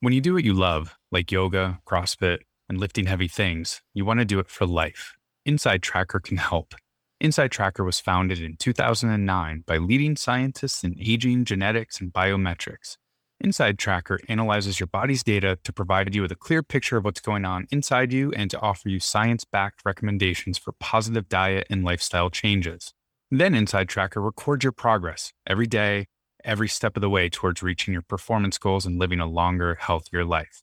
When you do what you love, like yoga, CrossFit, and lifting heavy things, you want to do it for life. Inside Tracker can help. Inside Tracker was founded in 2009 by leading scientists in aging, genetics, and biometrics. Inside Tracker analyzes your body's data to provide you with a clear picture of what's going on inside you and to offer you science backed recommendations for positive diet and lifestyle changes. Then Inside Tracker records your progress every day, every step of the way towards reaching your performance goals and living a longer, healthier life.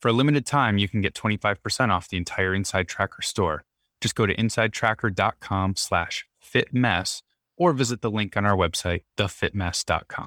For a limited time, you can get 25% off the entire Inside Tracker store. Just go to insidetracker.com slash fitmess or visit the link on our website, thefitmess.com.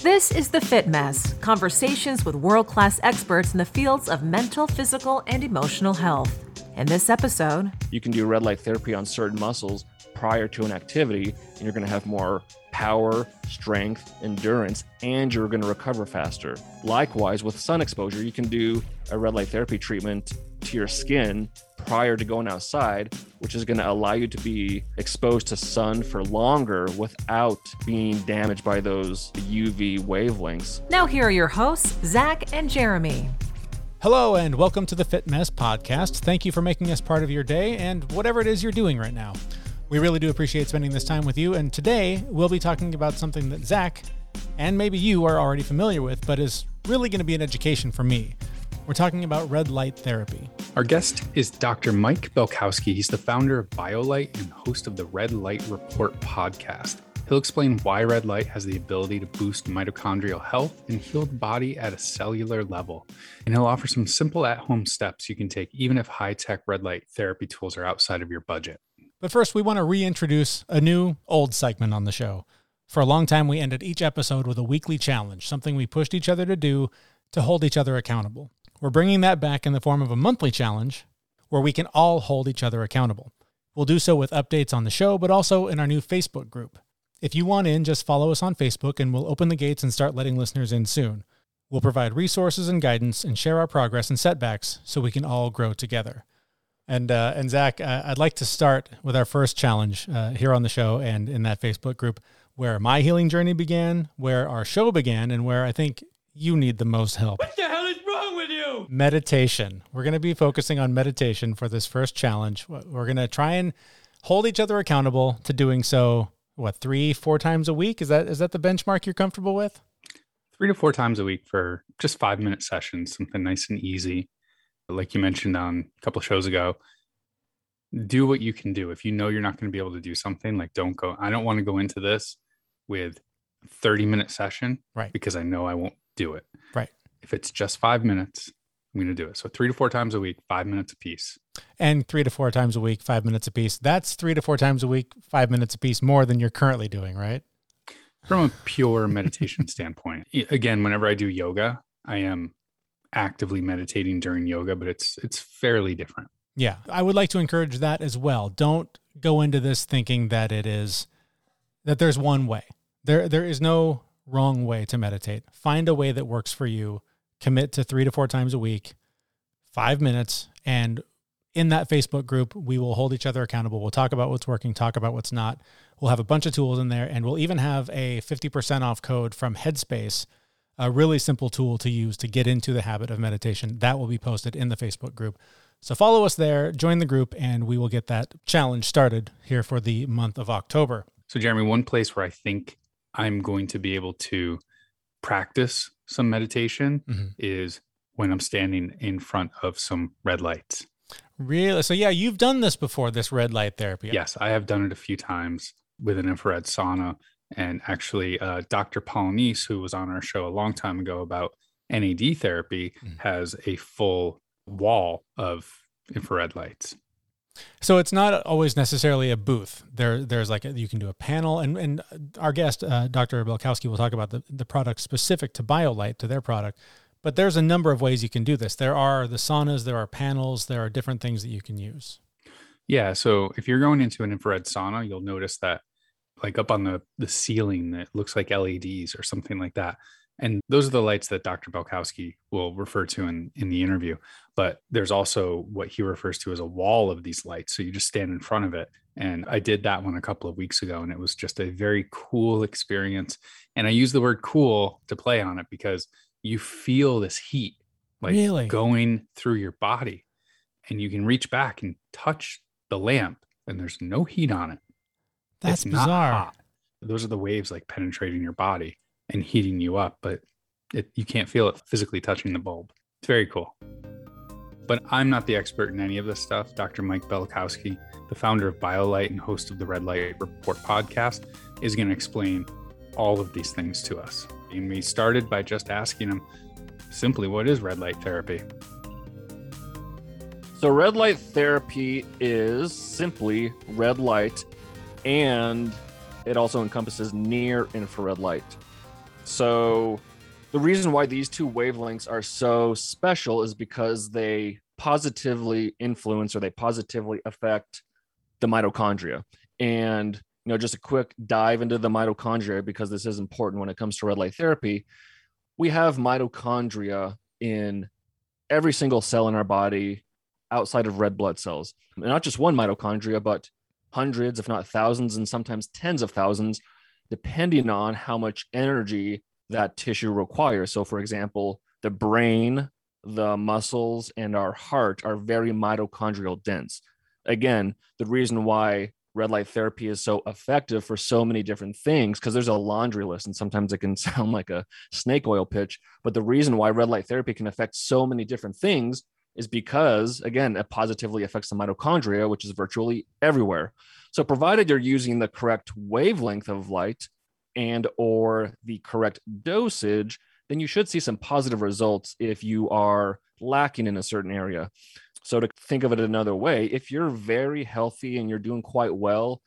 This is The Fit Mess conversations with world class experts in the fields of mental, physical, and emotional health. In this episode, you can do red light therapy on certain muscles prior to an activity, and you're going to have more power, strength, endurance, and you're going to recover faster. Likewise, with sun exposure, you can do a red light therapy treatment to your skin prior to going outside, which is going to allow you to be exposed to sun for longer without being damaged by those UV wavelengths. Now, here are your hosts, Zach and Jeremy. Hello, and welcome to the Fit Mess podcast. Thank you for making us part of your day and whatever it is you're doing right now. We really do appreciate spending this time with you. And today we'll be talking about something that Zach and maybe you are already familiar with, but is really going to be an education for me. We're talking about red light therapy. Our guest is Dr. Mike Belkowski. He's the founder of BioLight and host of the Red Light Report podcast. He'll explain why red light has the ability to boost mitochondrial health and heal the body at a cellular level. And he'll offer some simple at home steps you can take, even if high tech red light therapy tools are outside of your budget. But first, we want to reintroduce a new old segment on the show. For a long time, we ended each episode with a weekly challenge, something we pushed each other to do to hold each other accountable. We're bringing that back in the form of a monthly challenge where we can all hold each other accountable. We'll do so with updates on the show, but also in our new Facebook group. If you want in, just follow us on Facebook and we'll open the gates and start letting listeners in soon. We'll provide resources and guidance and share our progress and setbacks so we can all grow together. And uh, and Zach, uh, I'd like to start with our first challenge uh, here on the show and in that Facebook group where my healing journey began, where our show began, and where I think you need the most help. What the hell is wrong with you? Meditation. We're going to be focusing on meditation for this first challenge. We're going to try and hold each other accountable to doing so. What three, four times a week? Is that is that the benchmark you're comfortable with? Three to four times a week for just five minute sessions, something nice and easy like you mentioned on a couple shows ago, do what you can do. If you know you're not going to be able to do something, like don't go. I don't want to go into this with 30 minute session, right? Because I know I won't do it, right? If it's just five minutes, I'm going to do it. So three to four times a week, five minutes a piece. And three to four times a week, five minutes a piece. That's three to four times a week, five minutes a piece more than you're currently doing, right? From a pure meditation standpoint, again, whenever I do yoga, I am actively meditating during yoga, but it's it's fairly different. Yeah, I would like to encourage that as well. Don't go into this thinking that it is that there's one way. There there is no wrong way to meditate. Find a way that works for you. Commit to 3 to 4 times a week, 5 minutes and in that Facebook group, we will hold each other accountable. We'll talk about what's working, talk about what's not. We'll have a bunch of tools in there and we'll even have a 50% off code from Headspace a really simple tool to use to get into the habit of meditation. That will be posted in the Facebook group. So follow us there, join the group, and we will get that challenge started here for the month of October. So, Jeremy, one place where I think I'm going to be able to practice some meditation mm-hmm. is when I'm standing in front of some red lights. Really? So, yeah, you've done this before, this red light therapy. Yes, I have done it a few times with an infrared sauna and actually, uh, Dr. Polynice, who was on our show a long time ago about NAD therapy, mm. has a full wall of infrared lights. So it's not always necessarily a booth. There, there's like a, you can do a panel, and and our guest, uh, Dr. Belkowski, will talk about the the product specific to BioLight to their product. But there's a number of ways you can do this. There are the saunas, there are panels, there are different things that you can use. Yeah. So if you're going into an infrared sauna, you'll notice that like up on the the ceiling that looks like LEDs or something like that. And those are the lights that Dr. Belkowski will refer to in, in the interview. But there's also what he refers to as a wall of these lights. So you just stand in front of it. And I did that one a couple of weeks ago, and it was just a very cool experience. And I use the word cool to play on it because you feel this heat like Really? going through your body and you can reach back and touch the lamp and there's no heat on it. That's It's not bizarre. hot. Those are the waves like penetrating your body and heating you up, but it, you can't feel it physically touching the bulb. It's very cool. But I'm not the expert in any of this stuff. Dr. Mike Belkowski, the founder of BioLight and host of the Red Light Report podcast, is going to explain all of these things to us. And we started by just asking him simply, what is red light therapy? So, red light therapy is simply red light, and it also encompasses near infrared light. So, the reason why these two wavelengths are so special is because they positively influence or they positively affect the mitochondria. And, you know, just a quick dive into the mitochondria because this is important when it comes to red light therapy. We have mitochondria in every single cell in our body outside of red blood cells. And not just one mitochondria, but hundreds, if not thousands, and sometimes tens of thousands, depending on how much energy that tissue requires. So, for example, the brain, the muscles, and our heart are very mitochondrial dense. Again, the reason why red light therapy is so effective for so many different things because there's a laundry list and sometimes it can sound like a snake oil pitch but the reason why red light therapy can affect so many different things is because again it positively affects the mitochondria which is virtually everywhere. So provided you're using the correct wavelength of light and or the correct dosage then you should see some positive results if you are lacking in a certain area. So to think of it another way if you're very healthy and you're doing quite well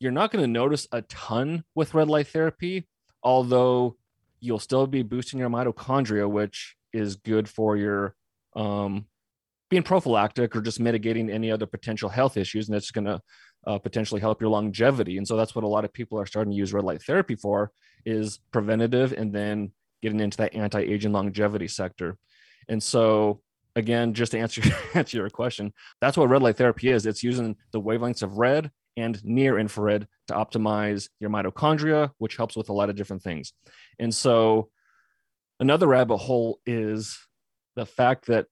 you're not going to notice a ton with red light therapy although you'll still be boosting your mitochondria which is good for your um, being prophylactic or just mitigating any other potential health issues and it's going to uh, potentially help your longevity. And so that's what a lot of people are starting to use red light therapy for is preventative and then getting into that anti-aging longevity sector. And so again just to answer answer your question that's what red light therapy is. It's using the wavelengths of red and near infrared to optimize your mitochondria which helps with a lot of different things. And so another rabbit hole is the fact that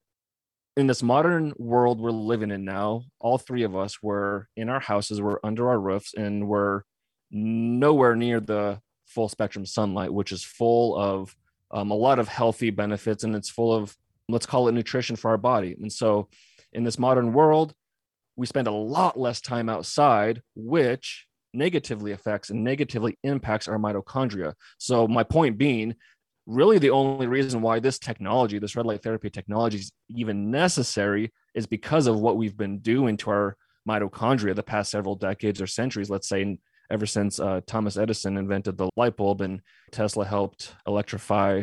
in this modern world we're living in now, all three of us were in our houses, we're under our roofs, and we're nowhere near the full spectrum sunlight, which is full of um, a lot of healthy benefits and it's full of, let's call it nutrition for our body. And so in this modern world, we spend a lot less time outside, which negatively affects and negatively impacts our mitochondria. So, my point being, really the only reason why this technology, this red light therapy technology is even necessary is because of what we've been doing to our mitochondria the past several decades or centuries, let's say ever since uh, Thomas Edison invented the light bulb and Tesla helped electrify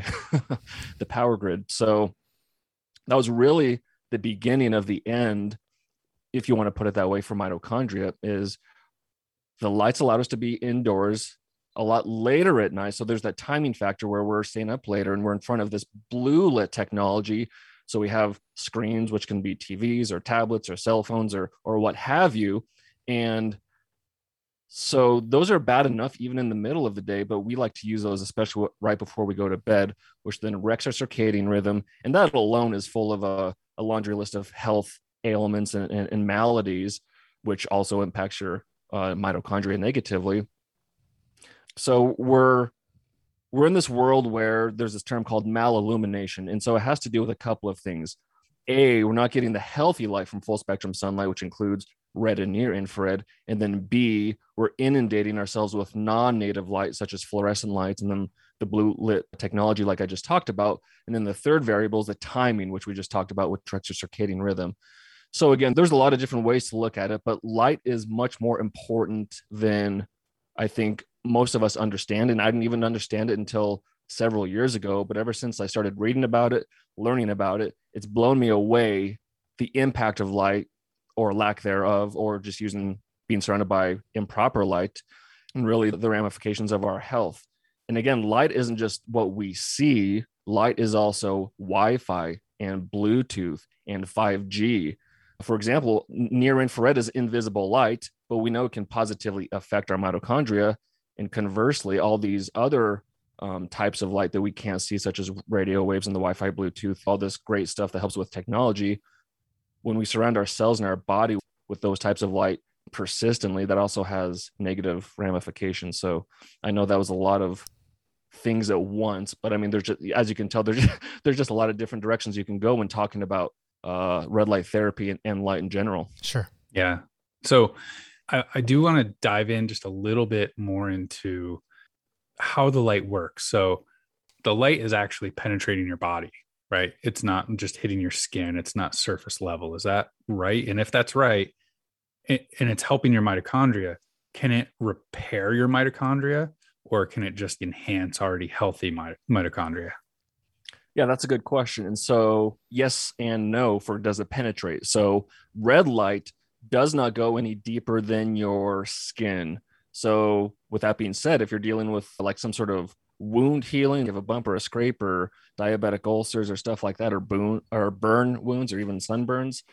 the power grid. So that was really the beginning of the end, if you want to put it that way, for mitochondria is the lights allowed us to be indoors a lot later at night. So there's that timing factor where we're staying up later and we're in front of this blue lit technology. So we have screens, which can be TVs or tablets or cell phones or or what have you. And so those are bad enough even in the middle of the day, but we like to use those especially right before we go to bed, which then wrecks our circadian rhythm. And that alone is full of a, a laundry list of health ailments and, and, and maladies, which also impacts your uh, mitochondria negatively so we're we're in this world where there's this term called malillumination and so it has to do with a couple of things. A we're not getting the healthy light from full spectrum sunlight which includes red and near infrared. And then b we're inundating ourselves with non-native light such as fluorescent lights and then the blue lit technology like i just talked about. And then the third variable is the timing which we just talked about which tracks your circadian rhythm. So again there's a lot of different ways to look at it but light is much more important than i think most of us understand. And I didn't even understand it until several years ago. But ever since I started reading about it, learning about it, it's blown me away the impact of light or lack thereof, or just using being surrounded by improper light and really the ramifications of our health. And again, light isn't just what we see, light is also Wi Fi and Bluetooth and 5G. For example, near infrared is invisible light, but we know it can positively affect our mitochondria and conversely all these other um, types of light that we can't see, such as radio waves and the Wi Fi, Bluetooth, all this great stuff that helps with technology. When we surround our cells and our body with those types of light persistently, that also has negative ramifications. So I know that was a lot of things at once, but I mean, there's just, as you can tell, there's, just, there's just a lot of different directions you can go when talking about uh, red light therapy and, and light in general. Sure. Yeah. So I, I do want to dive in just a little bit more into how the light works. So the light is actually penetrating your body, right? It's not just hitting your skin, it's not surface level. Is that right? And if that's right, and it's helping your mitochondria, can it repair your mitochondria or can it just enhance already healthy mitochondria? Yeah, that's a good question. And so, yes and no for does it penetrate? So, red light does not go any deeper than your skin. So, with that being said, if you're dealing with like some sort of wound healing, you have a bump or a scrape or diabetic ulcers or stuff like that, or burn or burn wounds or even sunburns.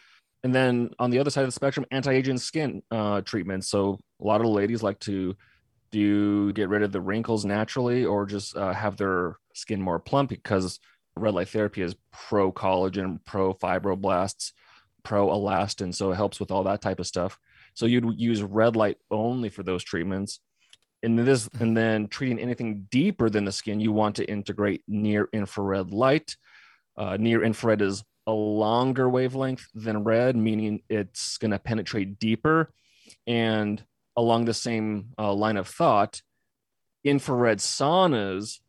And then on the other side of the spectrum, anti-aging skin uh, treatments. So a lot of the ladies like to do get rid of the wrinkles naturally, or just uh, have their skin more plump because red light therapy is pro collagen, pro fibroblasts, pro elastin, so it helps with all that type of stuff. So you'd use red light only for those treatments. And this, and then treating anything deeper than the skin, you want to integrate near infrared light. Uh, near infrared is a longer wavelength than red, meaning it's going to penetrate deeper. And along the same uh, line of thought, infrared saunas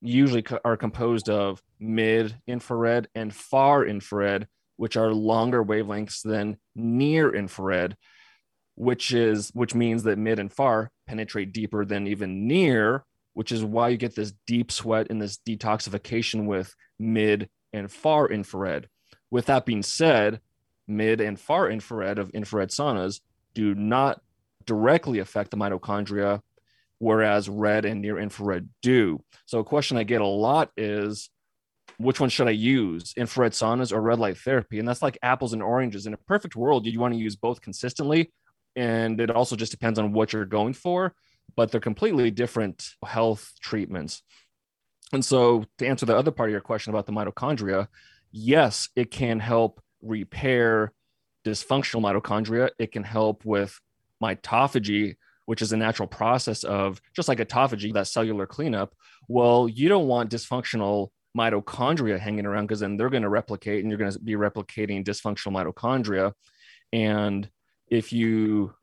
usually co- are composed of mid infrared and far infrared, which are longer wavelengths than near infrared which is which means that mid and far penetrate deeper than even near which is why you get this deep sweat and this detoxification with mid and far infrared. With that being said mid and far infrared of infrared saunas do not directly affect the mitochondria whereas red and near infrared do. So a question i get a lot is which one should I use, infrared saunas or red light therapy? And that's like apples and oranges. In a perfect world, you want to use both consistently and it also just depends on what you're going for but they're completely different health treatments and so to answer the other part of your question about the mitochondria yes it can help repair dysfunctional mitochondria it can help with mitophagy which is a natural process of just like autophagy that cellular cleanup well you don't want dysfunctional mitochondria hanging around because then they're going to replicate and you're going to be replicating dysfunctional mitochondria and if you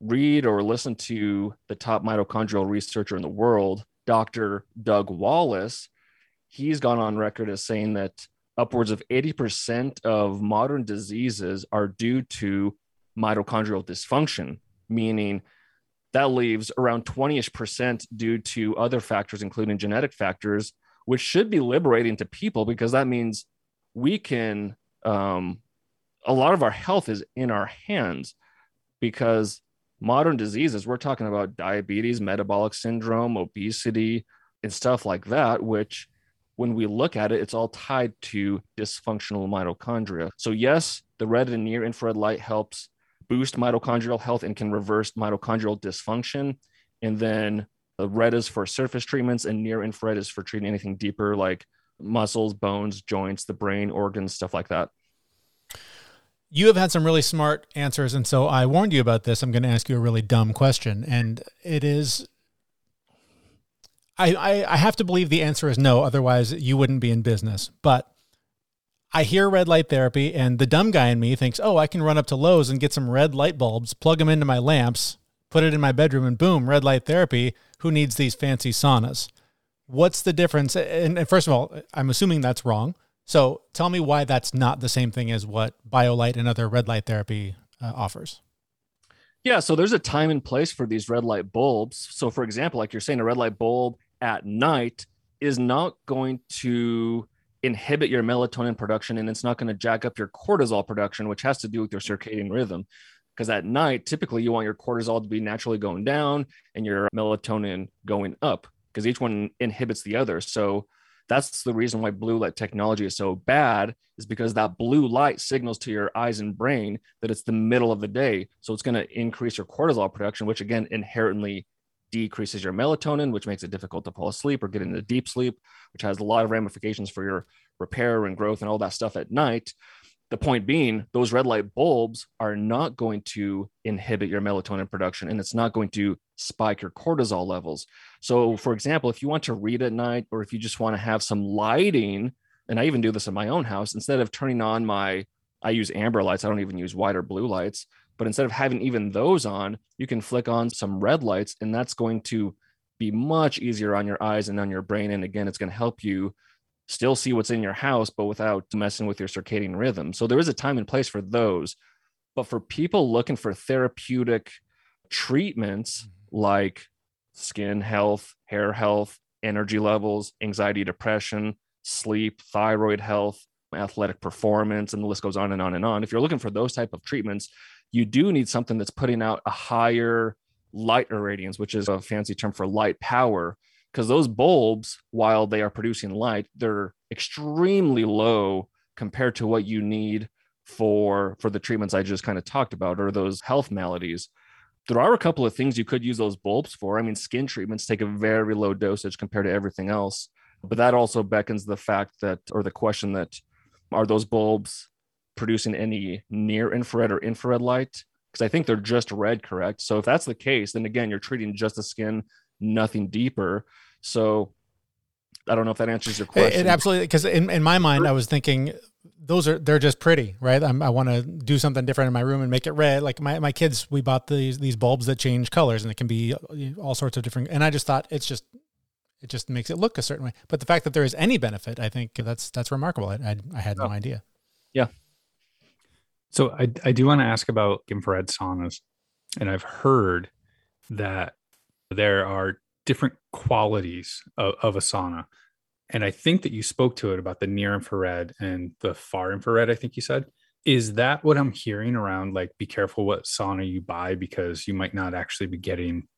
read or listen to the top mitochondrial researcher in the world, Dr. Doug Wallace, he's gone on record as saying that upwards of 80% of modern diseases are due to mitochondrial dysfunction, meaning that leaves around 20ish percent due to other factors, including genetic factors, which should be liberating to people because that means we can, um, a lot of our health is in our hands because modern diseases, we're talking about diabetes, metabolic syndrome, obesity, and stuff like that, which when we look at it, it's all tied to dysfunctional mitochondria. So, yes, the red and near infrared light helps boost mitochondrial health and can reverse mitochondrial dysfunction. And then the red is for surface treatments, and near infrared is for treating anything deeper like muscles, bones, joints, the brain, organs, stuff like that you have had some really smart answers, and so I warned you about this. I'm going to ask you a really dumb question, and it is. I, I, I have to believe the answer is no, otherwise you wouldn't be in business. But I hear red light therapy, and the dumb guy in me thinks, oh, I can run up to Lowe's and get some red light bulbs, plug them into my lamps, put it in my bedroom, and boom, red light therapy. Who needs these fancy saunas? What's the difference? And, and first of all, I'm assuming that's wrong. So tell me why that's not the same thing as what BioLight and other red light therapy uh, offers. Yeah, so there's a time and place for these red light bulbs. So, for example, like you're saying, a red light bulb at night is not going to inhibit your melatonin production and it's not going to jack up your cortisol production, which has to do with your circadian rhythm. Because at night, typically you want your cortisol to be naturally going down and your melatonin going up because each one inhibits the other. So, that's the reason why blue light technology is so bad is because that blue light signals to your eyes and brain that it's the middle of the day so it's going to increase your cortisol production which again inherently decreases your melatonin, which makes it difficult to fall asleep or get into deep sleep, which has a lot of ramifications for your repair and growth and all that stuff at night. The point being, those red light bulbs are not going to inhibit your melatonin production and it's not going to spike your cortisol levels. So, for example, if you want to read at night or if you just want to have some lighting, and I even do this in my own house, instead of turning on my, I use amber lights, I don't even use white or blue lights, but instead of having even those on, you can flick on some red lights and that's going to be much easier on your eyes and on your brain. And again, it's going to help you still see what's in your house, but without messing with your circadian rhythm. So there is a time and place for those. But for people looking for therapeutic treatments mm-hmm. like skin health, hair health, energy levels, anxiety, depression, sleep, thyroid health, athletic performance, and the list goes on and on and on. If you're looking for those type of treatments, you do need something that's putting out a higher light irradiance, which is a fancy term for light power, because those bulbs, while they are producing light, they're extremely low compared to what you need for for the treatments I just kind of talked about or those health maladies. There are a couple of things you could use those bulbs for. I mean, skin treatments take a very low dosage compared to everything else. But that also beckons the fact that, or the question that, are those bulbs producing any near infrared or infrared light? Because I think they're just red, correct? So if that's the case, then again, you're treating just the skin nothing deeper. So I don't know if that answers your question. It, it absolutely because in, in my mind I was thinking those are they're just pretty, right? I'm, i want to do something different in my room and make it red. Like my, my kids, we bought these these bulbs that change colors and it can be uh, all sorts of different. And I just thought it's just it just makes it look a certain way. But the fact that there is any benefit, I think that's that's remarkable. I I, I had oh. no idea. Yeah. So I I do want to ask about infrared saunas, and I've heard that there are different qualities of, of a sauna. And I think that you spoke to it about the near infrared and the far infrared, I think you said. Is that what I'm hearing around? Like, be careful what sauna you buy because you might not actually be getting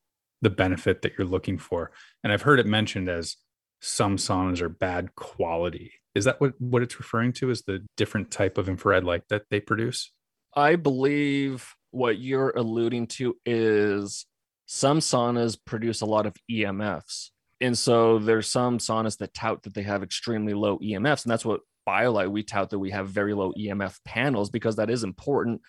the benefit that you're looking for. And I've heard it mentioned as some saunas are bad quality. Is that what, what it's referring to? Is the different type of infrared light that they produce? I believe what you're alluding to is some saunas produce a lot of EMFs. And so there's some saunas that tout that they have extremely low EMFs. And that's what BioLight, we tout that we have very low EMF panels because that is important.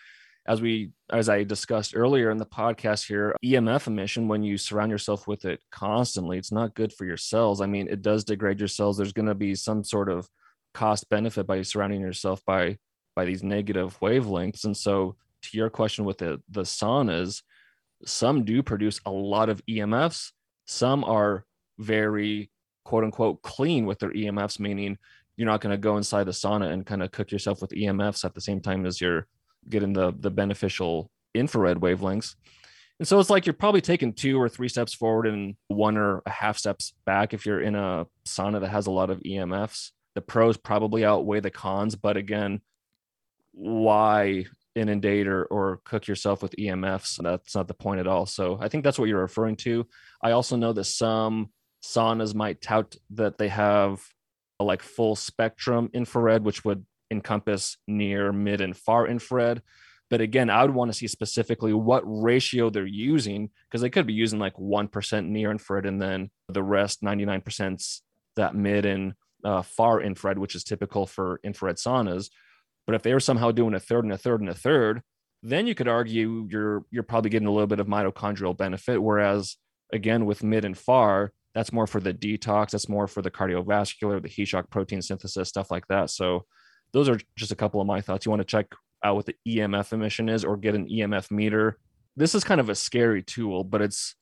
As we, as I discussed earlier in the podcast here, EMF emission, when you surround yourself with it constantly, it's not good for your cells. I mean, it does degrade your cells. There's going to be some sort of cost benefit by surrounding yourself by by these negative wavelengths. And so to your question with the the saunas, some do produce a lot of EMFs. Some are very quote unquote clean with their EMFs, meaning you're not going to go inside the sauna and kind of cook yourself with EMFs at the same time as you're getting the the beneficial infrared wavelengths. And so it's like you're probably taking two or three steps forward and one or a half steps back if you're in a sauna that has a lot of EMFs. The pros probably outweigh the cons, but again, why inundate or, or cook yourself with EMFs. That's not the point at all. So I think that's what you're referring to. I also know that some saunas might tout that they have a like full spectrum infrared, which would encompass near, mid, and far infrared. But again, I would want to see specifically what ratio they're using because they could be using like 1% near infrared and then the rest, 99% that mid and uh, far infrared, which is typical for infrared saunas. But if they were somehow doing a third and a third and a third, then you could argue you're you're probably getting a little bit of mitochondrial benefit. Whereas again, with mid and far, that's more for the detox, that's more for the cardiovascular, the heat shock protein synthesis, stuff like that. So those are just a couple of my thoughts. You want to check out what the EMF emission is or get an EMF meter. This is kind of a scary tool, but it's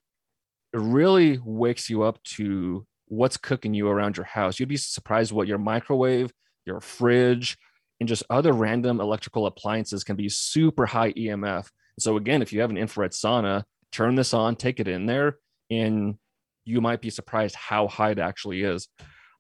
it really wakes you up to what's cooking you around your house. You'd be surprised what your microwave, your fridge, and just other random electrical appliances can be super high EMF. So again, if you have an infrared sauna, turn this on, take it in there, and you might be surprised how high it actually is.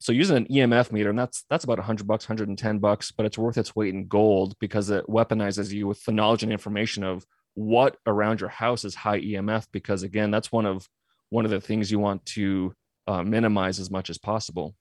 So using an EMF meter, and that's that's about 100 bucks, 110 bucks, but it's worth its weight in gold because it weaponizes you with the knowledge and information of what around your house is high EMF. Because again, that's one of one of the things you want to uh, minimize as much as possible.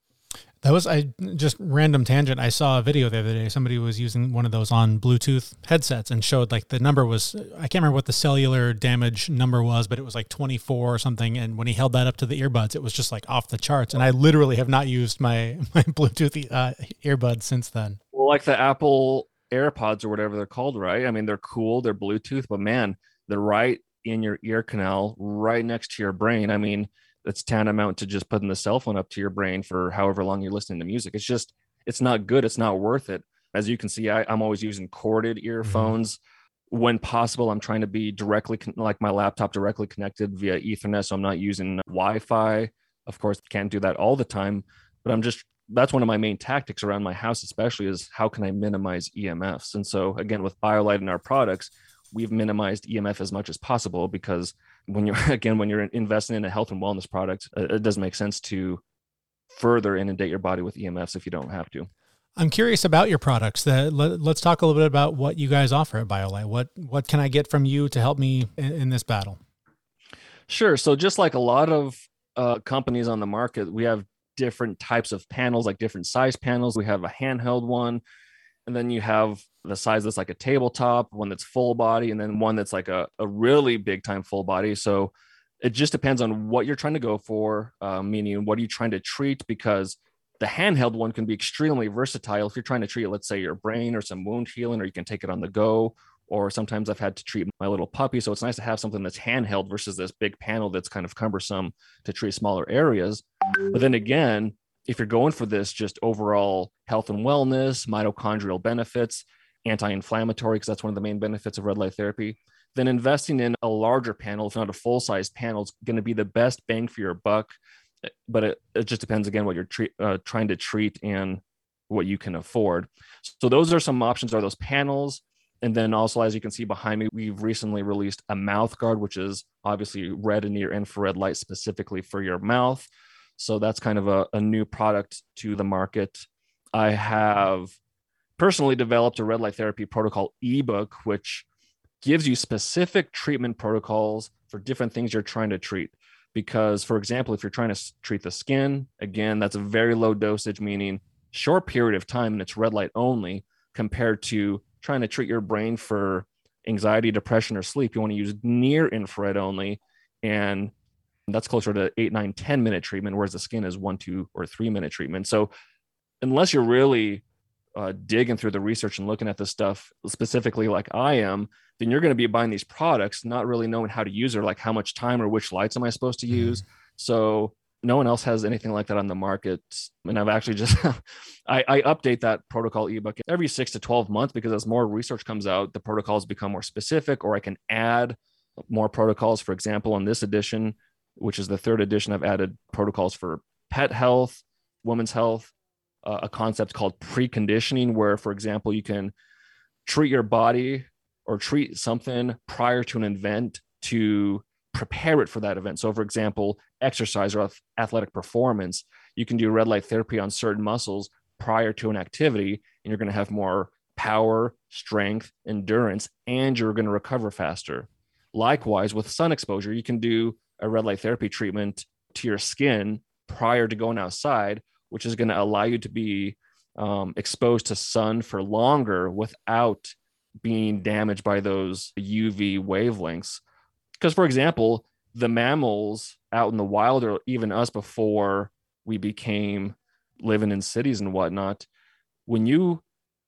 That was I just random tangent. I saw a video the other day. Somebody was using one of those on Bluetooth headsets and showed like the number was I can't remember what the cellular damage number was, but it was like 24 or something. And when he held that up to the earbuds, it was just like off the charts. And I literally have not used my my Bluetooth uh, earbuds since then. Well, like the Apple AirPods or whatever they're called, right? I mean, they're cool, they're Bluetooth, but man, they're right in your ear canal, right next to your brain. I mean that's tantamount to just putting the cell phone up to your brain for however long you're listening to music. It's just, it's not good. It's not worth it. As you can see, I, am always using corded mm-hmm. earphones. Mm-hmm. When possible, I'm trying to be directly, con- like my laptop, directly connected via Ethernet. So I'm not using Wi Fi. Of course, can't do that all the time, but I'm just, that's one of my main tactics around my house, especially is how can I minimize EMFs? And so, again, with BioLight and our products, we've minimized EMF as much as possible because when you're again when you're investing in a health and wellness product, it doesn't make sense to further inundate your body with EMFs if you don't have to. I'm curious about your products. That let, us talk a little bit about what you guys offer at BioLight. What what can I get from you to help me in, in this battle? Sure. So just like a lot of uh, companies on the market, we have different types of panels, like different size panels. We have a handheld one, and then you have the size that's like a tabletop, one that's full body, and then one that's like a, a really big time full body. So it just depends on what you're trying to go for, uh, meaning what are you trying to treat? Because the handheld one can be extremely versatile. If you're trying to treat, let's say, your brain or some wound healing, or you can take it on the go. Or sometimes I've had to treat my little puppy. So it's nice to have something that's handheld versus this big panel that's kind of cumbersome to treat smaller areas. But then again, if you're going for this just overall health and wellness, mitochondrial benefits, anti-inflammatory because that's one of the main benefits of red light therapy then investing in a larger panel if not a full size panel is going to be the best bang for your buck. But it, it just depends again what you're tre- uh, trying to treat and what you can afford. So those are some options are those panels. And then also as you can see behind me we've recently released a mouth guard which is obviously red and near infrared light specifically for your mouth so that's kind of a, a new product to the market i have personally developed a red light therapy protocol ebook, which gives you specific treatment protocols for different things you're trying to treat. Because, for example, if you're trying to treat the skin, again, that's a very low dosage, meaning short period of time and it's red light only, compared to trying to treat your brain for anxiety, depression, or sleep. You want to use near infrared only. And that's closer to eight, nine, 10 minute treatment, whereas the skin is one, two, or three minute treatment. So, unless you're really uh, digging through the research and looking at this stuff specifically like I am, then you're going to be buying these products, not really knowing how to use it, like how much time or which lights am I supposed to mm-hmm. use. So no one else has anything like that on the market. And I've actually just I, I, update that protocol ebook every six to 12 months because as more research comes out, the protocols become more specific, or I can add more protocols. For example, on this edition, which is the third edition, I've added protocols for pet health, women's health, uh, a concept called preconditioning, where, for example, you can treat your body or treat something prior to an event to prepare it for that event. So, for example, exercise or athletic performance, you can do red light therapy on certain muscles prior to an activity, and you're going to have more power, strength, endurance, and you're going to recover faster. Likewise, with sun exposure, you can do a red light therapy treatment to your skin prior to going outside which is going to allow you to be um, exposed to sun for longer without being damaged by those UV wavelengths. Because, for example, the mammals out in the wild, or even us before we became living in cities and whatnot, when you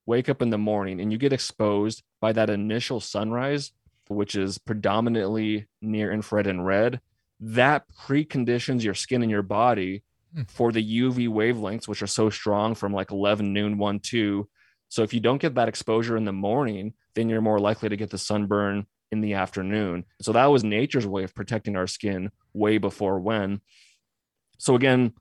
wake up in the morning and you get exposed by that initial sunrise, which is predominantly near infrared and red, that preconditions your skin and your body Hmm. for the UV wavelengths, which are so strong from like 11 noon, 1, 2. So if you don't get that exposure in the morning, then you're more likely to get the sunburn in the afternoon. So that was nature's way of protecting our skin way before when. So again,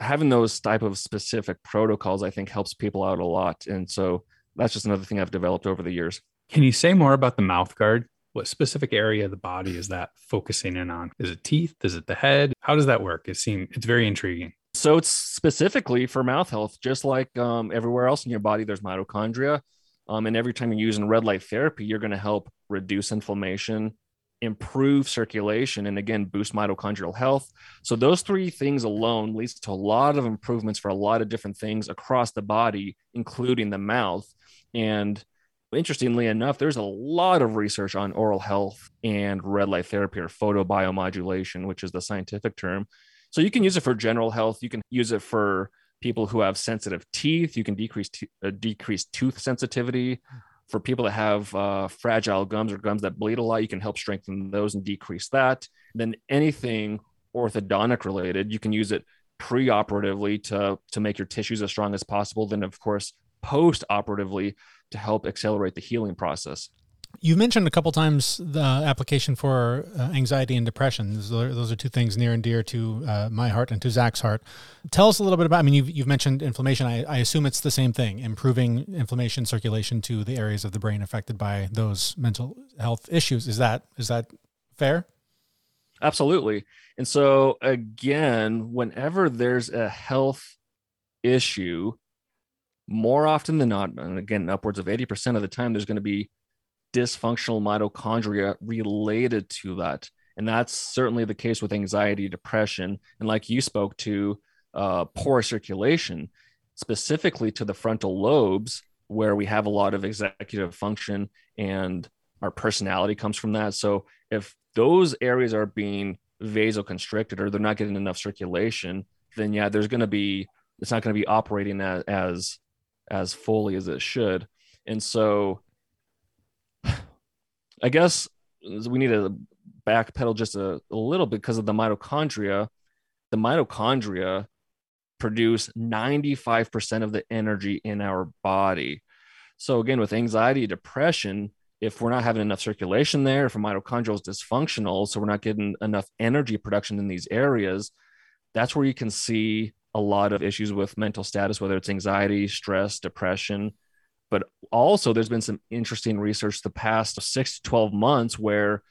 having those type of specific protocols, I think helps people out a lot. And so that's just another thing I've developed over the years. Can you say more about the mouth guard? What specific area of the body is that focusing in on? Is it teeth? Is it the head? How does that work? It seems it's very intriguing. So it's specifically for mouth health, just like um, everywhere else in your body, there's mitochondria. Um, and every time you're using red light therapy, you're going to help reduce inflammation improve circulation and again boost mitochondrial health so those three things alone leads to a lot of improvements for a lot of different things across the body including the mouth and interestingly enough there's a lot of research on oral health and red light therapy or photobiomodulation which is the scientific term so you can use it for general health you can use it for people who have sensitive teeth you can decrease t- uh, decrease tooth sensitivity for people that have uh, fragile gums or gums that bleed a lot, you can help strengthen those and decrease that. Then anything orthodontic related, you can use it pre-operatively to to make your tissues as strong as possible. Then, of course, post-operatively to help accelerate the healing process. You mentioned a couple times the application for uh, anxiety and depression. Those are, those are, two things near and dear to uh, my heart and to Zach's heart. Tell us a little bit about. I mean, you've, you've mentioned inflammation. I, I, assume it's the same thing, improving inflammation circulation to the areas of the brain affected by those mental health issues. Is that is that fair? Absolutely. And so again, whenever there's a health issue, more often than not, and again, upwards of 80% of the time, there's going to be dysfunctional mitochondria related to that. And that's certainly the case with anxiety, depression, and like you spoke to, uh, poor circulation, specifically to the frontal lobes, where we have a lot of executive function and our personality comes from that. So if those areas are being vasoconstricted or they're not getting enough circulation, then yeah, there's going to be it's not going to be operating as, as as fully as it should. And so I guess we need to backpedal just a, a little bit because of the mitochondria. The mitochondria produce 95% of the energy in our body. So, again, with anxiety, depression, if we're not having enough circulation there, if mitochondrial is dysfunctional, so we're not getting enough energy production in these areas, that's where you can see a lot of issues with mental status, whether it's anxiety, stress, depression, but also, there's been some interesting research the past six to 12 months where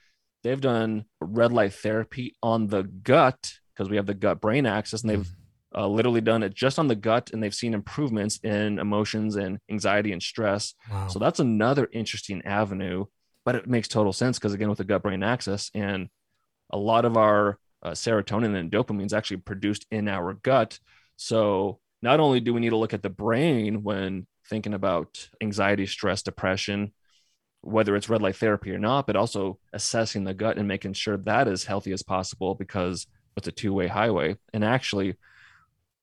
they've done red light therapy on the gut because we have the gut brain axis, and they've mm-hmm. uh, literally done it just on the gut, and they've seen improvements in emotions and anxiety and stress. Wow. So that's another interesting avenue, but it makes total sense because, again, with the gut brain axis, and a lot of our uh, serotonin and dopamine is actually produced in our gut. So not only do we need to look at the brain when thinking about anxiety, stress, depression, whether it's red light therapy or not, but also assessing the gut and making sure that is healthy as possible because it's a two way highway. And actually,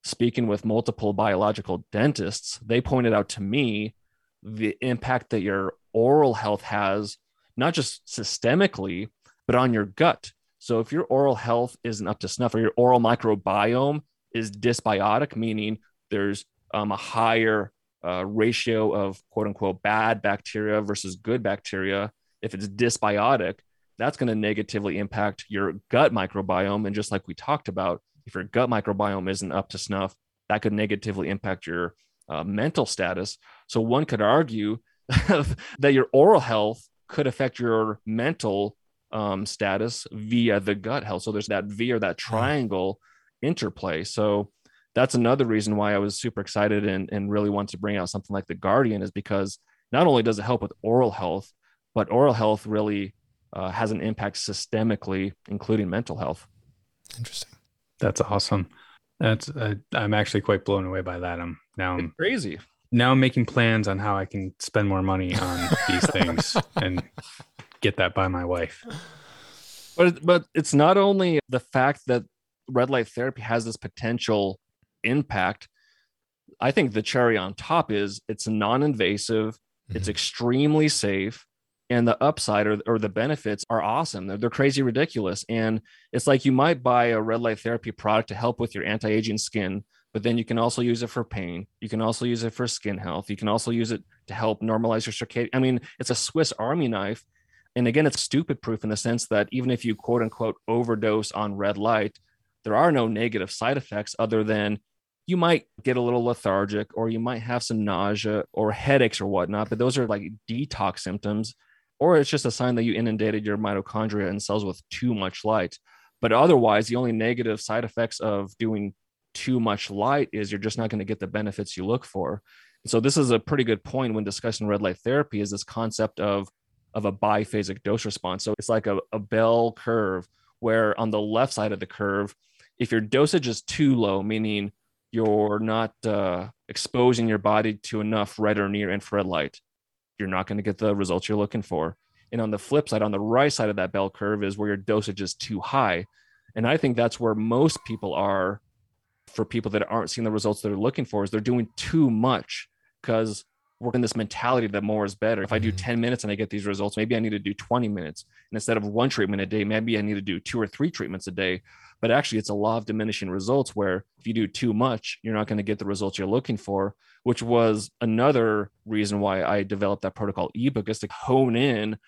speaking with multiple biological dentists, they pointed out to me the impact that your oral health has, not just systemically, but on your gut. So if your oral health isn't up to snuff or your oral microbiome is dysbiotic, meaning there's um, a higher uh, ratio of quote unquote bad bacteria versus good bacteria, if it's dysbiotic, that's going to negatively impact your gut microbiome. And just like we talked about, if your gut microbiome isn't up to snuff, that could negatively impact your uh, mental status. So one could argue that your oral health could affect your mental um, status via the gut health. So there's that V or that triangle interplay. So that's another reason why I was super excited and, and really want to bring out something like the Guardian is because not only does it help with oral health, but oral health really uh, has an impact systemically, including mental health. Interesting. That's awesome. That's uh, I'm actually quite blown away by that. I'm now I'm it's crazy. Now I'm making plans on how I can spend more money on these things and get that by my wife. But but it's not only the fact that red light therapy has this potential impact. I think the cherry on top is it's non-invasive, mm-hmm. it's extremely safe, and the upside or, or the benefits are awesome. They're, they're crazy ridiculous. And it's like you might buy a red light therapy product to help with your anti-aging skin, but then you can also use it for pain. You can also use it for skin health. You can also use it to help normalize your circadian. I mean, it's a Swiss Army knife. And again, it's stupid proof in the sense that even if you quote unquote overdose on red light, there are no negative side effects other than you might get a little lethargic or you might have some nausea or headaches or whatnot, but those are like detox symptoms, or it's just a sign that you inundated your mitochondria and cells with too much light. But otherwise, the only negative side effects of doing too much light is you're just not going to get the benefits you look for. So this is a pretty good point when discussing red light therapy is this concept of of a biphasic dose response. So it's like a, a bell curve where on the left side of the curve, if your dosage is too low, meaning you're not uh, exposing your body to enough red or near infrared light, you're not going to get the results you're looking for. And on the flip side, on the right side of that bell curve is where your dosage is too high. And I think that's where most people are for people that aren't seeing the results they're looking for is they're doing too much because we're in this mentality that more is better. If I do mm-hmm. 10 minutes and I get these results, maybe I need to do 20 minutes. And instead of one treatment a day, maybe I need to do two or three treatments a day. But actually, it's a law of diminishing results where if you do too much, you're not going to get the results you're looking for, which was another reason why I developed that protocol ebook is to hone in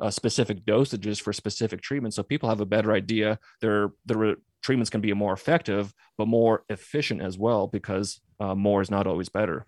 uh, specific dosages for specific treatments so people have a better idea their their treatments can be more effective but more efficient as well because uh, more is not always better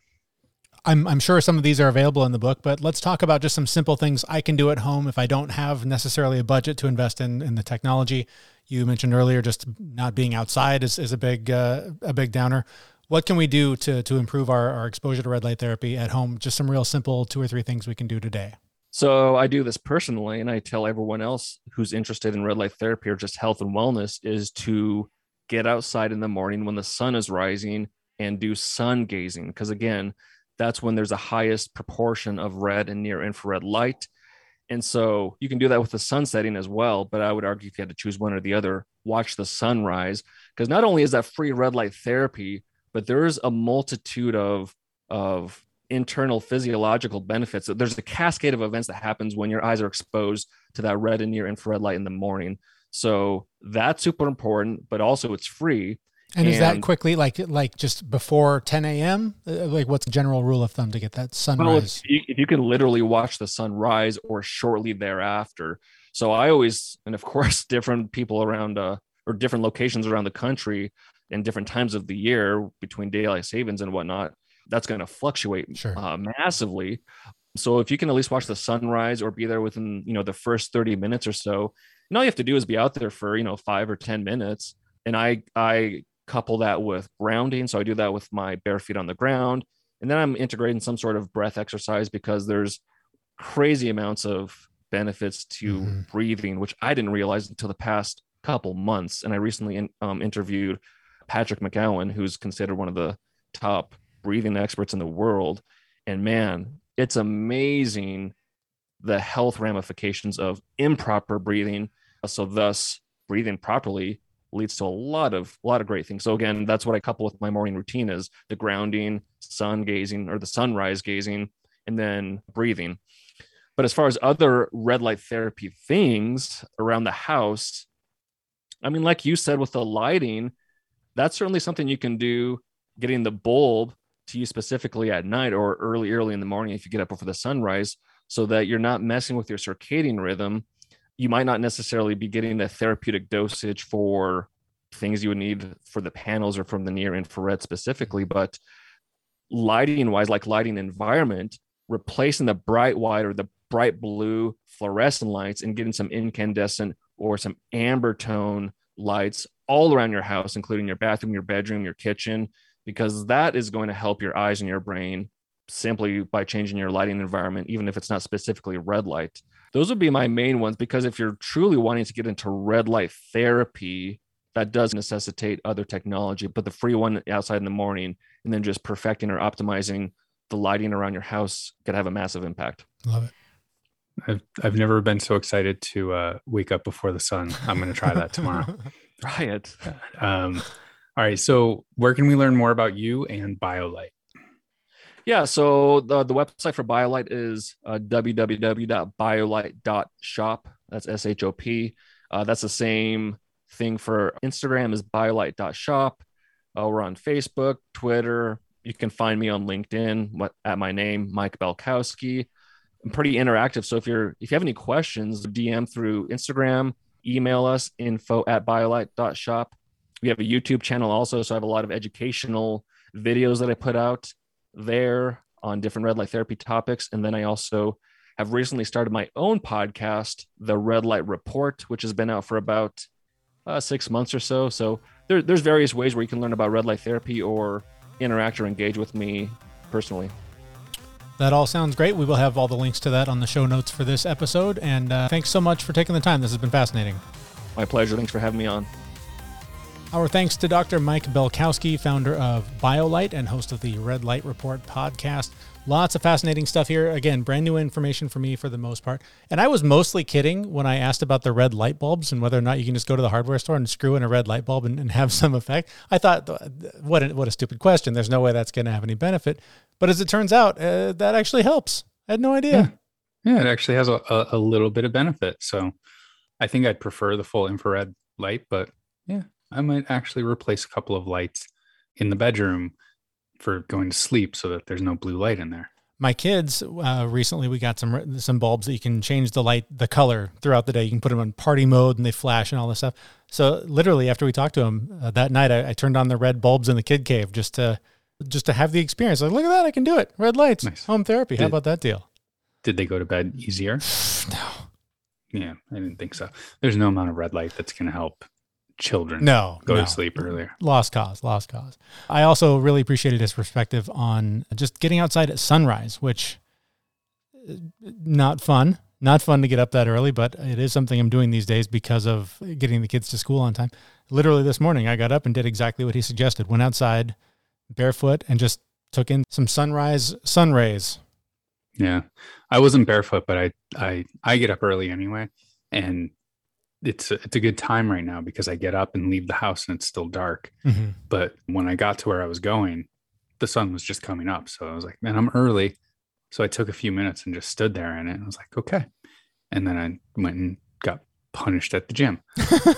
I'm, I'm sure some of these are available in the book, but let's talk about just some simple things I can do at home if I don't have necessarily a budget to invest in, in the technology. You mentioned earlier just not being outside is, is a big uh, a big downer. What can we do to, to improve our, our exposure to red light therapy at home? Just some real simple two or three things we can do today. So I do this personally, and I tell everyone else who's interested in red light therapy or just health and wellness is to get outside in the morning when the sun is rising and do sun gazing. Because again, that's when there's a highest proportion of red and near infrared light. And so you can do that with the sun setting as well. But I would argue if you had to choose one or the other, watch the sunrise. Because not only is that free red light therapy, but there's a multitude of, of internal physiological benefits. There's a cascade of events that happens when your eyes are exposed to that red and near infrared light in the morning. So that's super important, but also it's free. And, and is that quickly like like just before 10 a.m.? Uh, like what's the general rule of thumb to get that sunrise? Well, if, you, if you can literally watch the sunrise or shortly thereafter. So I always, and of course, different people around uh, or different locations around the country and different times of the year between daylight savings and whatnot that's going to fluctuate sure. uh, massively. So if you can at least watch the sunrise or be there within you know the first 30 minutes or so, and all you have to do is be out there for you know five or 10 minutes. And I I couple that with grounding, so I do that with my bare feet on the ground, and then I'm integrating some sort of breath exercise because there's crazy amounts of benefits to mm-hmm. breathing, which I didn't realize until the past couple months. And I recently in, um, interviewed Patrick McKeown, who's considered one of the top breathing experts in the world. And man, it's amazing the health ramifications of improper breathing. So thus breathing properly leads to a lot of a lot of great things. So again, that's what I couple with my morning routine is the grounding, sun gazing or the sunrise gazing, and then breathing. But as far as other red light therapy things around the house, I mean, like you said with the lighting, that's certainly something you can do. Getting the bulb to you specifically at night or early, early in the morning if you get up before the sunrise, so that you're not messing with your circadian rhythm. You might not necessarily be getting the therapeutic dosage for things you would need for the panels or from the near infrared specifically, but lighting wise, like lighting environment, replacing the bright white or the bright blue fluorescent lights and getting some incandescent or some amber tone lights all around your house, including your bathroom, your bedroom, your kitchen, because that is going to help your eyes and your brain simply by changing your lighting environment, even if it's not specifically red light. Those would be my main ones because if you're truly wanting to get into red light therapy, that does necessitate other technology, but the free one outside in the morning and then just perfecting or optimizing the lighting around your house could have a massive impact. Love it. I've, I've never been so excited to uh, wake up before the sun. I'm going to try that tomorrow. try it. Um, all right. So, where can we learn more about you and BioLight? Yeah. So, the, the website for BioLight is uh, www.biolight.shop. That's S H O P. Uh, that's the same thing for Instagram is biolight.shop. Uh, we're on Facebook, Twitter. You can find me on LinkedIn at my name, Mike Belkowski. I'm pretty interactive. So if you're if you have any questions, DM through Instagram, email us info at biolight.shop we have a YouTube channel also, so I have a lot of educational videos that I put out there on different red light therapy topics. And then I also have recently started my own podcast, The Red Light Report, which has been out for about uh, six months or so. So there, there's various ways where you can learn about red light therapy or interact or engage with me personally. That all sounds great. We will have all the links to that on the show notes for this episode. And uh, thanks so much for taking the time. This has been fascinating. My pleasure. Thanks for having me on. Our thanks to Dr. Mike Belkowski, founder of BioLight and host of the Red Light Report podcast. Lots of fascinating stuff here. Again, brand new information for me for the most part. And I was mostly kidding when I asked about the red light bulbs and whether or not you can just go to the hardware store and screw in a red light bulb and, and have some effect. I thought, what a, what a stupid question. There's no way that's going to have any benefit. But as it turns out, uh, that actually helps. I had no idea. Yeah, yeah it actually has a, a, a little bit of benefit. So I think I'd prefer the full infrared light, but yeah, I might actually replace a couple of lights in the bedroom for going to sleep so that there's no blue light in there. My kids uh, recently we got some some bulbs that you can change the light the color throughout the day. You can put them on party mode and they flash and all this stuff. So literally after we talked to them uh, that night, I, I, turned on the red bulbs in the kid cave just to just to have the experience. Like look at that, I can do it. Red lights, nice. home therapy. Did, How about that deal? Did they go to bed easier? no. Yeah, I didn't think so. There's no amount of red light that's going to help children no go no. to sleep earlier. Lost cause lost cause. I also really appreciated his perspective on just getting outside at sunrise which uh, not fun. Not fun to get up that early but it is something i'm doing these days because of getting the kids to school on time. Literally this morning i got up and did exactly what he suggested went outside barefoot and just took in some sunrise sun rays. Yeah. I wasn't barefoot but i i i get up early anyway. And it's a, it's a good time right now because I get up and leave the house and it's still dark. Mm-hmm. But when I got to where I was going, the sun was just coming up. So I was like, man, I'm early. So I took a few minutes and just stood there in it. And I was like, okay. And then I went and got punished at the gym.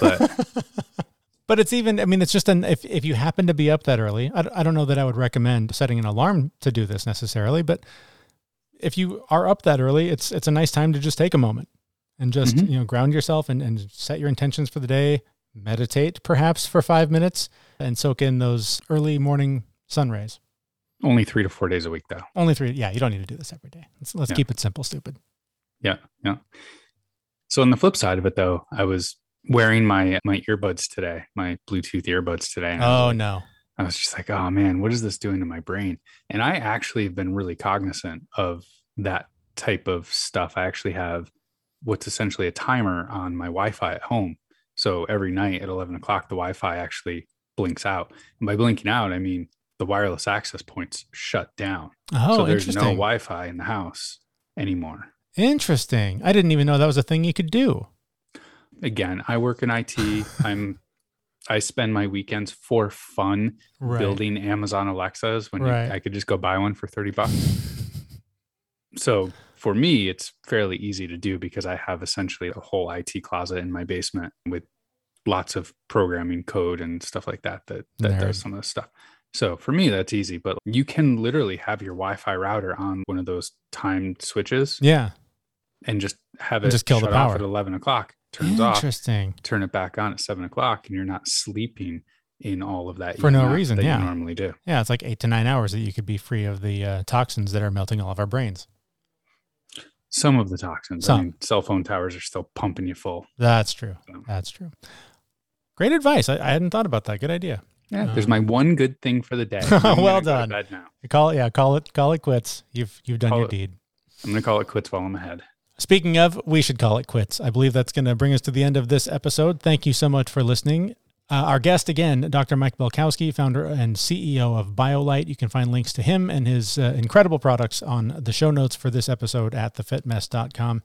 But but it's even, I mean, it's just an, if, if you happen to be up that early, I, I don't know that I would recommend setting an alarm to do this necessarily, but if you are up that early, it's, it's a nice time to just take a moment and just mm-hmm. you know ground yourself and, and set your intentions for the day. Meditate perhaps for five minutes and soak in those early morning sun rays. Only three to four days a week though. Only three yeah you don't need to do this every day. Let's, let's yeah. keep it simple stupid. Yeah yeah. So on the flip side of it though i was wearing my my earbuds today my bluetooth earbuds today oh like, no. I was just like oh man what is this doing to my brain? And i actually have been really cognizant of that type of stuff. I actually have what's essentially a timer on my Wi-Fi at home. So every night at 11 o'clock, the Wi-Fi actually blinks out. And by blinking out, I mean the wireless access points shut down. Oh, so there's no Wi-Fi in the house anymore. Interesting. I didn't even know that was a thing you could do. Again, I work in IT. I'm I spend my weekends for fun right. building Amazon Alexas when right. you, I could just go buy one for 30 bucks. So for me, it's fairly easy to do because I have essentially a whole IT closet in my basement with lots of programming code and stuff like that that, that does some of the stuff. So for me, that's easy. But you can literally have your Wi-Fi router on one of those timed switches. Yeah. And just have it just kill the power at 11 o'clock. Turns Interesting. off. Interesting. Turn it back on at seven o'clock, and you're not sleeping in all of that for no reason. yeah. normally do. Yeah, it's like eight to nine hours that you could be free of the uh, toxins that are melting all of our brains. Some of the toxins. Some. I mean, cell phone towers are still pumping you full. That's true. So. That's true. Great advice. I, I, hadn't thought about that. Good idea. Yeah, there's um, my one good thing for the day. well done. now. call it. Yeah, call it. Call it quits. You've you've done call your it, deed. I'm gonna call it quits while I'm ahead. Speaking of, we should call it quits. I believe that's going to bring us to the end of this episode. Thank you so much for listening. Uh, our guest again, Dr. Mike Belkowski, founder and CEO of BioLight. You can find links to him and his uh, incredible products on the show notes for this episode at thefitmess.com.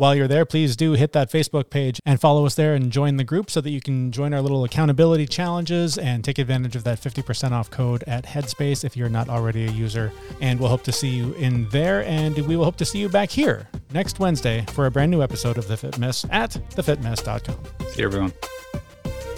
While you're there, please do hit that Facebook page and follow us there and join the group so that you can join our little accountability challenges and take advantage of that 50% off code at Headspace if you're not already a user. And we'll hope to see you in there. And we will hope to see you back here next Wednesday for a brand new episode of The Fit Mess at thefitmess.com. See you, everyone.